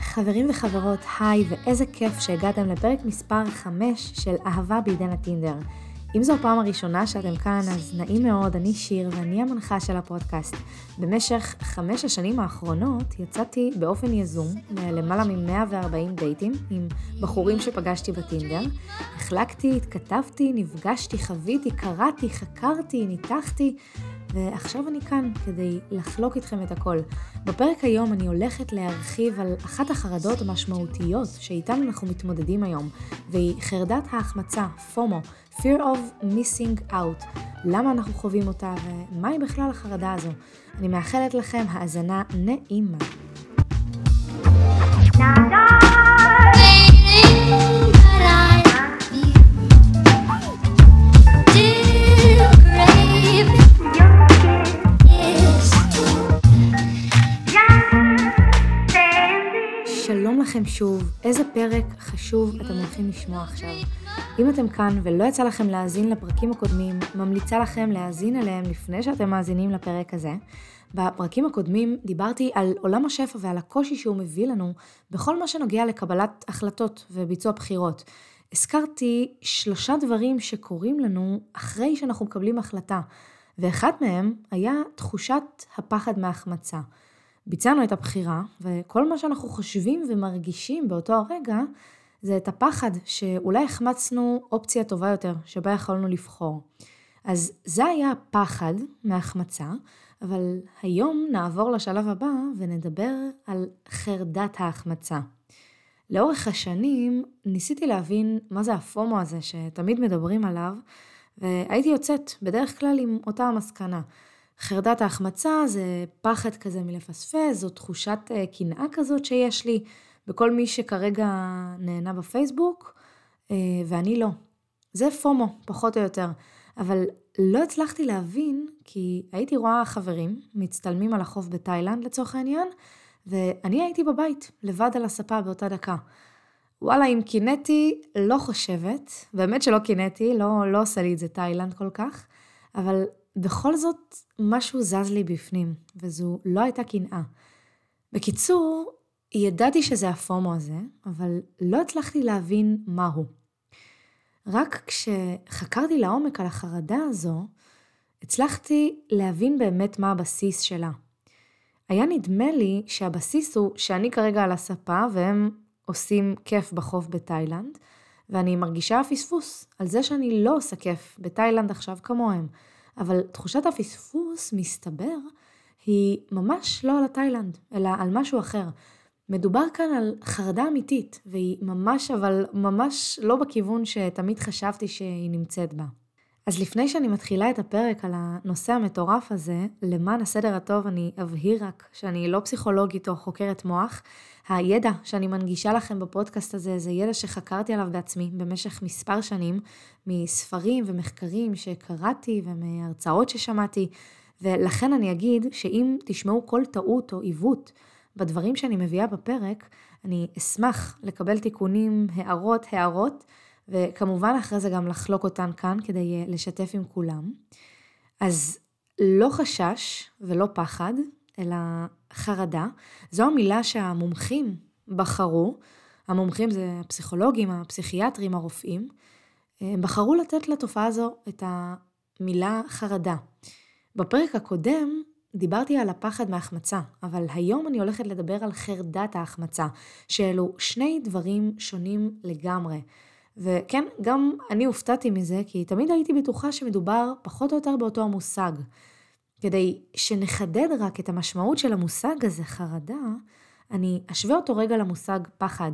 חברים וחברות, היי, ואיזה כיף שהגעתם לפרק מספר 5 של אהבה בעידן הטינדר. אם זו הפעם הראשונה שאתם כאן, אז נעים מאוד, אני שיר ואני המנחה של הפודקאסט. במשך חמש השנים האחרונות יצאתי באופן יזום ללמעלה מ-140 דייטים עם בחורים שפגשתי בטינדר. החלקתי, התכתבתי, נפגשתי, חוויתי, קראתי, חקרתי, ניתחתי. ועכשיו אני כאן כדי לחלוק איתכם את הכל. בפרק היום אני הולכת להרחיב על אחת החרדות המשמעותיות שאיתן אנחנו מתמודדים היום, והיא חרדת ההחמצה, פומו, fear of missing out. למה אנחנו חווים אותה ומהי בכלל החרדה הזו. אני מאחלת לכם האזנה נעימה. שלום לכם שוב, איזה פרק חשוב אתם הולכים לשמוע עכשיו. אם אתם כאן ולא יצא לכם להאזין לפרקים הקודמים, ממליצה לכם להאזין אליהם לפני שאתם מאזינים לפרק הזה. בפרקים הקודמים דיברתי על עולם השפע ועל הקושי שהוא מביא לנו בכל מה שנוגע לקבלת החלטות וביצוע בחירות. הזכרתי שלושה דברים שקורים לנו אחרי שאנחנו מקבלים החלטה, ואחד מהם היה תחושת הפחד מהחמצה. ביצענו את הבחירה, וכל מה שאנחנו חושבים ומרגישים באותו הרגע, זה את הפחד שאולי החמצנו אופציה טובה יותר, שבה יכולנו לבחור. אז זה היה הפחד מהחמצה, אבל היום נעבור לשלב הבא ונדבר על חרדת ההחמצה. לאורך השנים ניסיתי להבין מה זה הפומו הזה שתמיד מדברים עליו, והייתי יוצאת בדרך כלל עם אותה המסקנה. חרדת ההחמצה זה פחד כזה מלפספס, זו תחושת אה, קנאה כזאת שיש לי בכל מי שכרגע נהנה בפייסבוק, אה, ואני לא. זה פומו, פחות או יותר. אבל לא הצלחתי להבין, כי הייתי רואה חברים מצטלמים על החוף בתאילנד לצורך העניין, ואני הייתי בבית, לבד על הספה באותה דקה. וואלה, אם קינאתי, לא חושבת, באמת שלא קינאתי, לא, לא עושה לי את זה תאילנד כל כך, אבל בכל זאת, משהו זז לי בפנים, וזו לא הייתה קנאה. בקיצור, ידעתי שזה הפומו הזה, אבל לא הצלחתי להבין מהו. רק כשחקרתי לעומק על החרדה הזו, הצלחתי להבין באמת מה הבסיס שלה. היה נדמה לי שהבסיס הוא שאני כרגע על הספה והם עושים כיף בחוף בתאילנד, ואני מרגישה פספוס על זה שאני לא עושה כיף בתאילנד עכשיו כמוהם. אבל תחושת הפספוס, מסתבר, היא ממש לא על התאילנד, אלא על משהו אחר. מדובר כאן על חרדה אמיתית, והיא ממש, אבל ממש לא בכיוון שתמיד חשבתי שהיא נמצאת בה. אז לפני שאני מתחילה את הפרק על הנושא המטורף הזה, למען הסדר הטוב אני אבהיר רק שאני לא פסיכולוגית או חוקרת מוח. הידע שאני מנגישה לכם בפודקאסט הזה זה ידע שחקרתי עליו בעצמי במשך מספר שנים, מספרים ומחקרים שקראתי ומהרצאות ששמעתי, ולכן אני אגיד שאם תשמעו כל טעות או עיוות בדברים שאני מביאה בפרק, אני אשמח לקבל תיקונים, הערות, הערות. וכמובן אחרי זה גם לחלוק אותן כאן כדי אה, לשתף עם כולם. אז לא חשש ולא פחד, אלא חרדה. זו המילה שהמומחים בחרו, המומחים זה הפסיכולוגים, הפסיכיאטרים, הרופאים, הם בחרו לתת לתופעה הזו את המילה חרדה. בפרק הקודם דיברתי על הפחד מהחמצה, אבל היום אני הולכת לדבר על חרדת ההחמצה, שאלו שני דברים שונים לגמרי. וכן, גם אני הופתעתי מזה, כי תמיד הייתי בטוחה שמדובר פחות או יותר באותו המושג. כדי שנחדד רק את המשמעות של המושג הזה, חרדה, אני אשווה אותו רגע למושג פחד.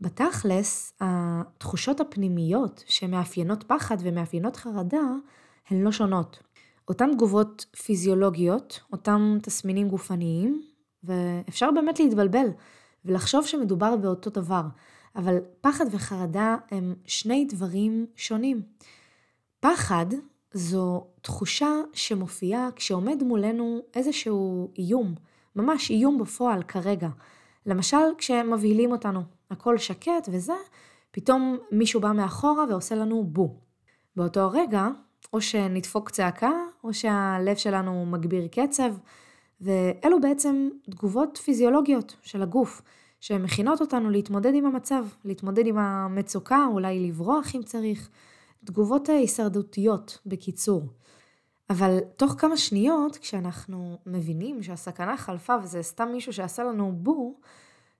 בתכלס, התחושות הפנימיות שמאפיינות פחד ומאפיינות חרדה הן לא שונות. אותן תגובות פיזיולוגיות, אותם תסמינים גופניים, ואפשר באמת להתבלבל ולחשוב שמדובר באותו דבר. אבל פחד וחרדה הם שני דברים שונים. פחד זו תחושה שמופיעה כשעומד מולנו איזשהו איום, ממש איום בפועל כרגע. למשל כשמבהילים אותנו, הכל שקט וזה, פתאום מישהו בא מאחורה ועושה לנו בו. באותו רגע, או שנדפוק צעקה, או שהלב שלנו מגביר קצב, ואלו בעצם תגובות פיזיולוגיות של הגוף, שמכינות אותנו להתמודד עם המצב, להתמודד עם המצוקה, אולי לברוח אם צריך. תגובות הישרדותיות, בקיצור. אבל תוך כמה שניות, כשאנחנו מבינים שהסכנה חלפה וזה סתם מישהו שעשה לנו בור,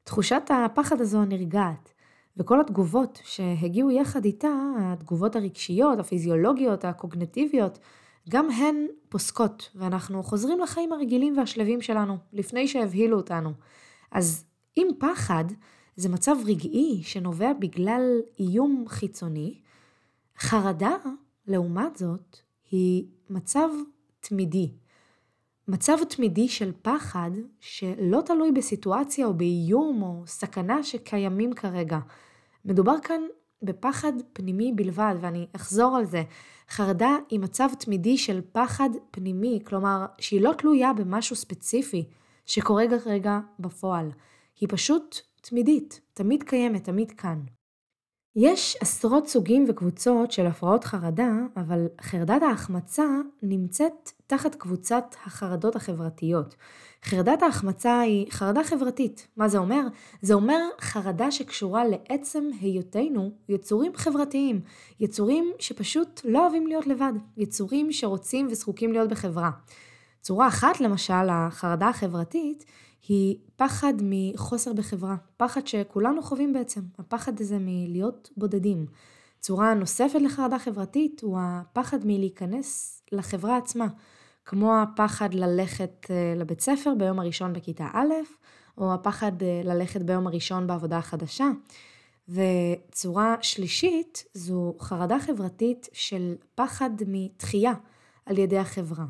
תחושת הפחד הזו נרגעת. וכל התגובות שהגיעו יחד איתה, התגובות הרגשיות, הפיזיולוגיות, הקוגנטיביות, גם הן פוסקות, ואנחנו חוזרים לחיים הרגילים והשלווים שלנו, לפני שהבהילו אותנו. אז אם פחד זה מצב רגעי שנובע בגלל איום חיצוני, חרדה, לעומת זאת, היא מצב תמידי. מצב תמידי של פחד שלא תלוי בסיטואציה או באיום או סכנה שקיימים כרגע. מדובר כאן בפחד פנימי בלבד, ואני אחזור על זה. חרדה היא מצב תמידי של פחד פנימי, כלומר שהיא לא תלויה במשהו ספציפי שקורה כרגע בפועל. היא פשוט תמידית, תמיד קיימת, תמיד כאן. יש עשרות סוגים וקבוצות של הפרעות חרדה, אבל חרדת ההחמצה נמצאת תחת קבוצת החרדות החברתיות. חרדת ההחמצה היא חרדה חברתית. מה זה אומר? זה אומר חרדה שקשורה לעצם היותנו יצורים חברתיים. יצורים שפשוט לא אוהבים להיות לבד. יצורים שרוצים וזקוקים להיות בחברה. צורה אחת, למשל, החרדה החברתית, היא פחד מחוסר בחברה, פחד שכולנו חווים בעצם, הפחד הזה מלהיות בודדים. צורה נוספת לחרדה חברתית הוא הפחד מלהיכנס לחברה עצמה, כמו הפחד ללכת אה, לבית ספר ביום הראשון בכיתה א', או הפחד אה, ללכת ביום הראשון בעבודה החדשה. וצורה שלישית זו חרדה חברתית של פחד מתחייה על ידי החברה.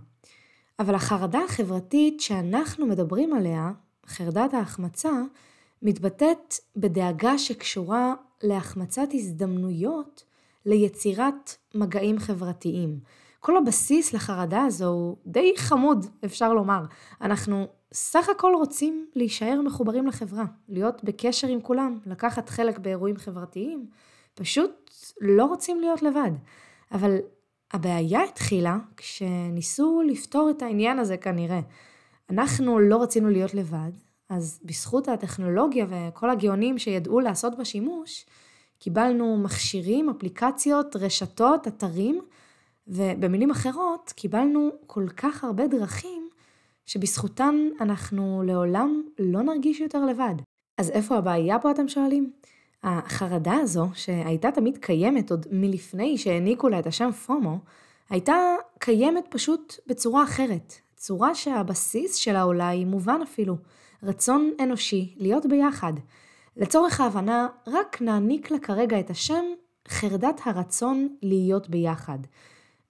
אבל החרדה החברתית שאנחנו מדברים עליה, חרדת ההחמצה, מתבטאת בדאגה שקשורה להחמצת הזדמנויות ליצירת מגעים חברתיים. כל הבסיס לחרדה הזו הוא די חמוד, אפשר לומר. אנחנו סך הכל רוצים להישאר מחוברים לחברה, להיות בקשר עם כולם, לקחת חלק באירועים חברתיים, פשוט לא רוצים להיות לבד. אבל הבעיה התחילה כשניסו לפתור את העניין הזה כנראה. אנחנו לא רצינו להיות לבד, אז בזכות הטכנולוגיה וכל הגאונים שידעו לעשות בה שימוש, קיבלנו מכשירים, אפליקציות, רשתות, אתרים, ובמילים אחרות, קיבלנו כל כך הרבה דרכים, שבזכותן אנחנו לעולם לא נרגיש יותר לבד. אז איפה הבעיה פה אתם שואלים? החרדה הזו, שהייתה תמיד קיימת עוד מלפני שהעניקו לה את השם פומו, הייתה קיימת פשוט בצורה אחרת. צורה שהבסיס שלה אולי מובן אפילו. רצון אנושי להיות ביחד. לצורך ההבנה, רק נעניק לה כרגע את השם חרדת הרצון להיות ביחד.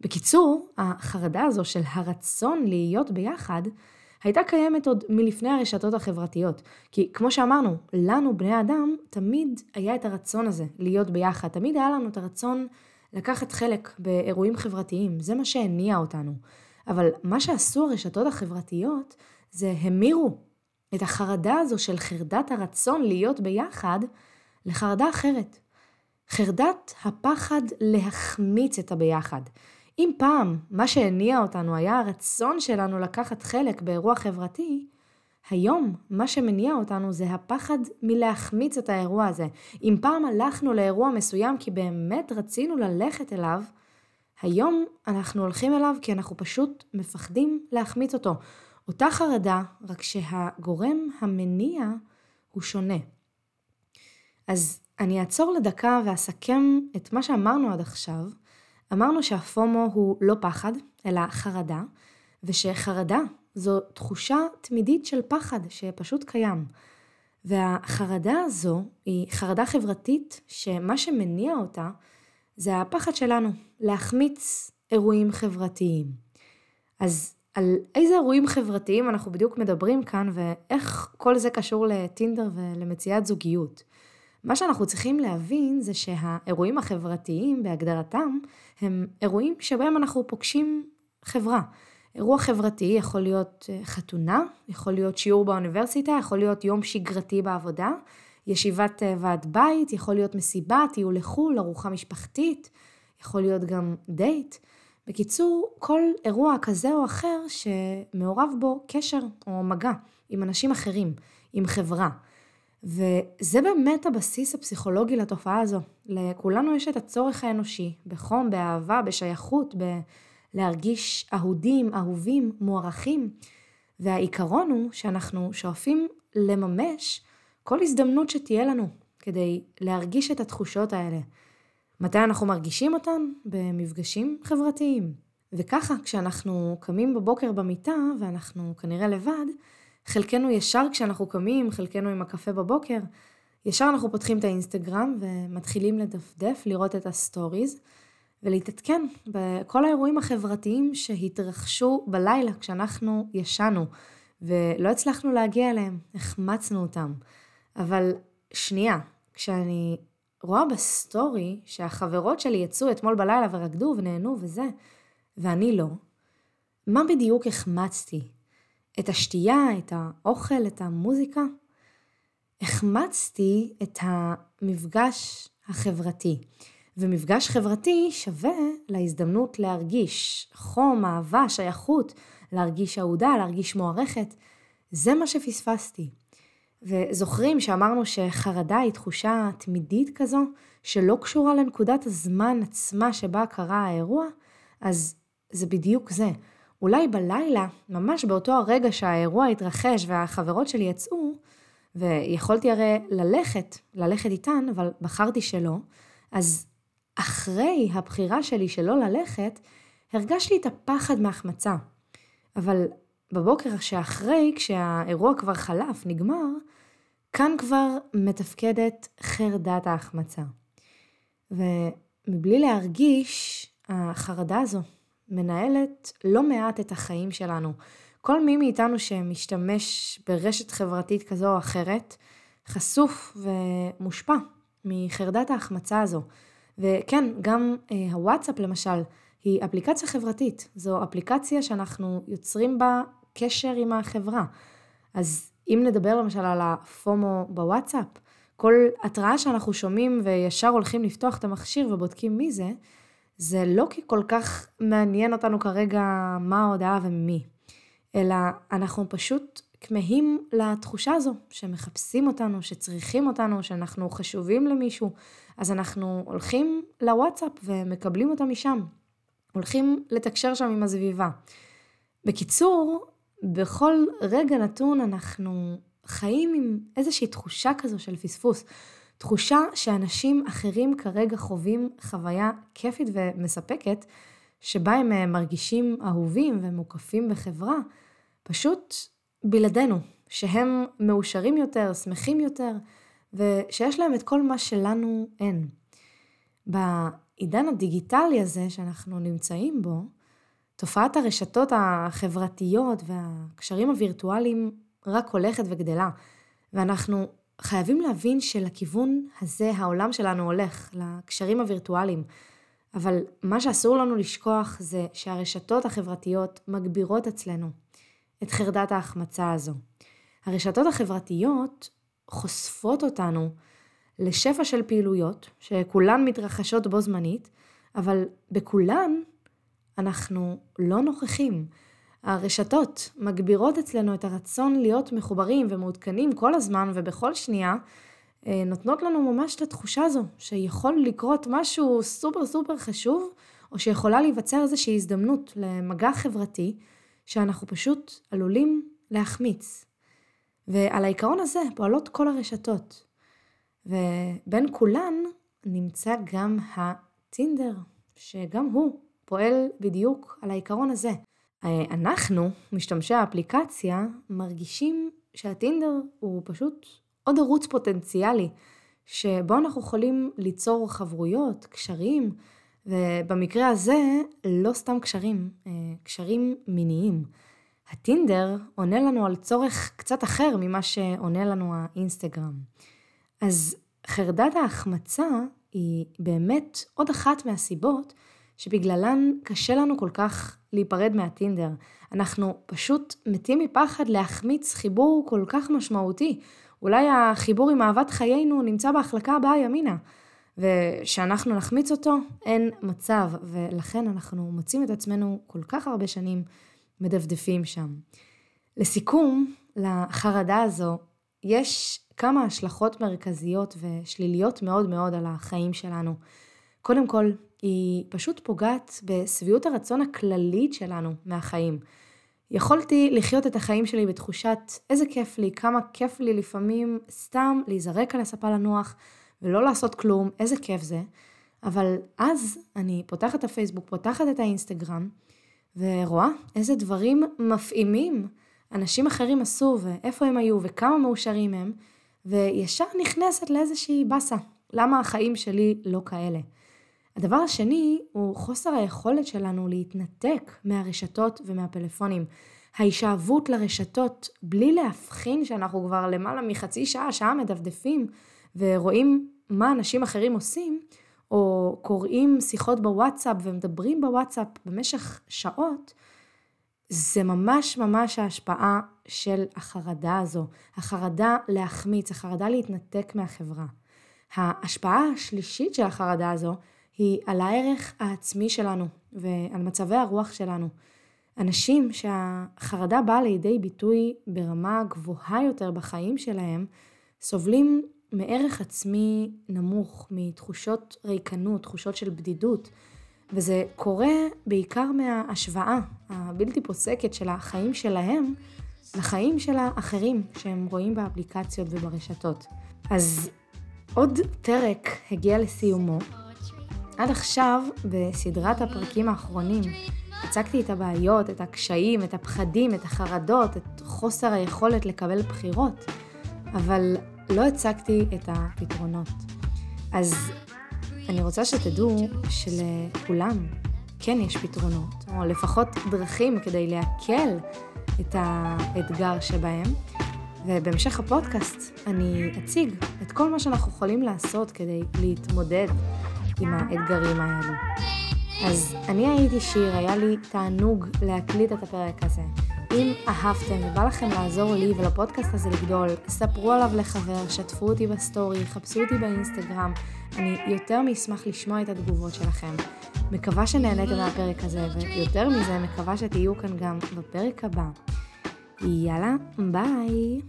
בקיצור, החרדה הזו של הרצון להיות ביחד, הייתה קיימת עוד מלפני הרשתות החברתיות. כי כמו שאמרנו, לנו בני אדם תמיד היה את הרצון הזה להיות ביחד, תמיד היה לנו את הרצון לקחת חלק באירועים חברתיים, זה מה שהניע אותנו. אבל מה שעשו הרשתות החברתיות זה המירו את החרדה הזו של חרדת הרצון להיות ביחד לחרדה אחרת. חרדת הפחד להחמיץ את הביחד. אם פעם מה שהניע אותנו היה הרצון שלנו לקחת חלק באירוע חברתי, היום מה שמניע אותנו זה הפחד מלהחמיץ את האירוע הזה. אם פעם הלכנו לאירוע מסוים כי באמת רצינו ללכת אליו, היום אנחנו הולכים אליו כי אנחנו פשוט מפחדים להחמיץ אותו. אותה חרדה, רק שהגורם המניע הוא שונה. אז אני אעצור לדקה ואסכם את מה שאמרנו עד עכשיו. אמרנו שהפומו הוא לא פחד, אלא חרדה, ושחרדה זו תחושה תמידית של פחד שפשוט קיים. והחרדה הזו היא חרדה חברתית שמה שמניע אותה זה הפחד שלנו להחמיץ אירועים חברתיים. אז על איזה אירועים חברתיים אנחנו בדיוק מדברים כאן ואיך כל זה קשור לטינדר ולמציאת זוגיות. מה שאנחנו צריכים להבין זה שהאירועים החברתיים בהגדרתם הם אירועים שבהם אנחנו פוגשים חברה. אירוע חברתי יכול להיות אה, חתונה, יכול להיות שיעור באוניברסיטה, יכול להיות יום שגרתי בעבודה, ישיבת אה, ועד בית, יכול להיות מסיבה, טיול לחו"ל, ארוחה משפחתית, יכול להיות גם דייט. בקיצור, כל אירוע כזה או אחר שמעורב בו קשר או מגע עם אנשים אחרים, עם חברה. וזה באמת הבסיס הפסיכולוגי לתופעה הזו. לכולנו יש את הצורך האנושי בחום, באהבה, בשייכות, בלהרגיש אהודים, אהובים, מוערכים. והעיקרון הוא שאנחנו שואפים לממש כל הזדמנות שתהיה לנו כדי להרגיש את התחושות האלה. מתי אנחנו מרגישים אותן? במפגשים חברתיים. וככה, כשאנחנו קמים בבוקר במיטה, ואנחנו כנראה לבד, חלקנו ישר כשאנחנו קמים, חלקנו עם הקפה בבוקר, ישר אנחנו פותחים את האינסטגרם ומתחילים לדפדף, לראות את ה stories, ולהתעדכן בכל האירועים החברתיים שהתרחשו בלילה כשאנחנו ישנו, ולא הצלחנו להגיע אליהם, החמצנו אותם. אבל שנייה, כשאני רואה ב story שהחברות שלי יצאו אתמול בלילה ורקדו ונהנו וזה, ואני לא, מה בדיוק החמצתי? את השתייה, את האוכל, את המוזיקה? החמצתי את המפגש החברתי. ומפגש חברתי שווה להזדמנות להרגיש חום, אהבה, שייכות, להרגיש אהודה, להרגיש מוערכת. זה מה שפספסתי. וזוכרים שאמרנו שחרדה היא תחושה תמידית כזו, שלא קשורה לנקודת הזמן עצמה שבה קרה האירוע? אז זה בדיוק זה. אולי בלילה, ממש באותו הרגע שהאירוע התרחש והחברות שלי יצאו, ויכולתי הרי ללכת, ללכת איתן, אבל בחרתי שלא, אז אחרי הבחירה שלי שלא ללכת, הרגשתי את הפחד מהחמצה. אבל בבוקר שאחרי, כשהאירוע כבר חלף, נגמר, כאן כבר מתפקדת חרדת ההחמצה. ומבלי להרגיש, החרדה הזו מנהלת לא מעט את החיים שלנו. כל מי מאיתנו שמשתמש ברשת חברתית כזו או אחרת, חשוף ומושפע מחרדת ההחמצה הזו. וכן, גם אה, הוואטסאפ למשל, היא אפליקציה חברתית. זו אפליקציה שאנחנו יוצרים בה קשר עם החברה. אז אם נדבר למשל על הפומו בוואטסאפ, כל התראה שאנחנו שומעים וישר הולכים לפתוח את המכשיר ובודקים מי זה, זה לא כי כל כך מעניין אותנו כרגע מה ההודעה וממי, אלא אנחנו פשוט כמהים לתחושה הזו, שמחפשים אותנו, שצריכים אותנו, שאנחנו חשובים למישהו, אז אנחנו הולכים לוואטסאפ ומקבלים אותה משם. הולכים לתקשר שם עם הסביבה. בקיצור, בכל רגע נתון אנחנו חיים עם איזושהי תחושה כזו של פספוס. תחושה שאנשים אחרים כרגע חווים חוויה כיפית ומספקת, שבה הם אה, מרגישים אהובים ומוקפים בחברה, פשוט בלעדינו, שהם מאושרים יותר, שמחים יותר, ושיש להם את כל מה שלנו אין. בעידן הדיגיטלי הזה שאנחנו נמצאים בו, תופעת הרשתות החברתיות והקשרים הווירטואליים רק הולכת וגדלה, ואנחנו חייבים להבין שלכיוון הזה העולם שלנו הולך, לקשרים הווירטואליים. אבל מה שאסור לנו לשכוח זה שהרשתות החברתיות מגבירות אצלנו את חרדת ההחמצה הזו. הרשתות החברתיות חושפות אותנו לשפע של פעילויות, שכולן מתרחשות בו זמנית, אבל בכולן אנחנו לא נוכחים. הרשתות מגבירות אצלנו את הרצון להיות מחוברים ומעודכנים כל הזמן ובכל שנייה, אה, נותנות לנו ממש את התחושה הזו שיכול לקרות משהו סופר סופר חשוב, או שיכולה להיווצר איזושהי הזדמנות למגע חברתי, שאנחנו פשוט עלולים להחמיץ. ועל העיקרון הזה פועלות כל הרשתות. ובין כולן נמצא גם הטינדר, שגם הוא פועל בדיוק על העיקרון הזה. אה, אנחנו, משתמשי האפליקציה, מרגישים שהטינדר הוא פשוט עוד ערוץ פוטנציאלי, שבו אנחנו יכולים ליצור חברויות, קשרים, ובמקרה הזה לא סתם קשרים, אה, קשרים מיניים. הטינדר עונה לנו על צורך קצת אחר ממה שעונה לנו האינסטגרם. אז חרדת ההחמצה היא באמת עוד אחת מהסיבות שבגללן קשה לנו כל כך להיפרד מהטינדר. אנחנו פשוט מתים מפחד להחמיץ חיבור כל כך משמעותי. אולי החיבור עם אהבת חיינו נמצא בהחלקה הבאה ימינה. ושאנחנו נחמיץ אותו, אין מצב, ולכן אנחנו מוצאים את עצמנו כל כך הרבה שנים מדפדפים שם. לסיכום, לחרדה הזו יש כמה השלכות מרכזיות ושליליות מאוד מאוד על החיים שלנו. קודם כל, היא פשוט פוגעת בשביעות הרצון הכללית שלנו מהחיים. יכולתי לחיות את החיים שלי בתחושת איזה כיף לי, כמה כיף לי לפעמים סתם להיזרק על הספה לנוח ולא לעשות כלום, איזה כיף זה. אבל אז אני פותחת את הפייסבוק, פותחת את האינסטגרם, ורואה איזה דברים מפעימים אנשים אחרים עשו, ואיפה הם היו, וכמה מאושרים הם, וישר נכנסת לאיזושהי באסה. למה החיים שלי לא כאלה? הדבר השני הוא חוסר היכולת שלנו להתנתק מהרשתות ומהפלאפונים. ההישאבות לרשתות בלי להבחין שאנחנו כבר למעלה מחצי שעה, שעה מדפדפים ורואים מה אנשים אחרים עושים, או קוראים שיחות בוואטסאפ ומדברים בוואטסאפ במשך שעות, זה ממש ממש ההשפעה של החרדה הזו. החרדה להחמיץ, החרדה להתנתק מהחברה. ההשפעה השלישית של החרדה הזו היא על הערך העצמי שלנו ועל מצבי הרוח שלנו. אנשים שהחרדה באה לידי ביטוי ברמה גבוהה יותר בחיים שלהם, סובלים מערך עצמי נמוך, מתחושות ריקנות, תחושות של בדידות, וזה קורה בעיקר מההשוואה הבלתי פוסקת של החיים שלהם לחיים של האחרים שהם רואים באפליקציות וברשתות. אז עוד פרק הגיע לסיומו. עד עכשיו, בסדרת הפרקים האחרונים, הצגתי את הבעיות, את הקשיים, את הפחדים, את החרדות, את חוסר היכולת לקבל בחירות, אבל לא הצגתי את הפתרונות. אז אני רוצה שתדעו שלכולם כן יש פתרונות, או לפחות דרכים כדי להקל את האתגר שבהם. ובהמשך הפודקאסט אני אציג את כל מה שאנחנו יכולים לעשות כדי להתמודד עם האתגרים האלו. אז אני הייתי שיר, היה לי תענוג להקליט את הפרק הזה. אם אהבתם ובא לכם לעזור לי ולפודקאסט הזה לגדול, ספרו עליו לחבר, שתפו אותי בסטורי, חפשו אותי באינסטגרם. אני יותר מאשמח לשמוע את התגובות שלכם. מקווה שנהניתם מהפרק הזה, ויותר מזה, מקווה שתהיו כאן גם בפרק הבא. יאללה, ביי.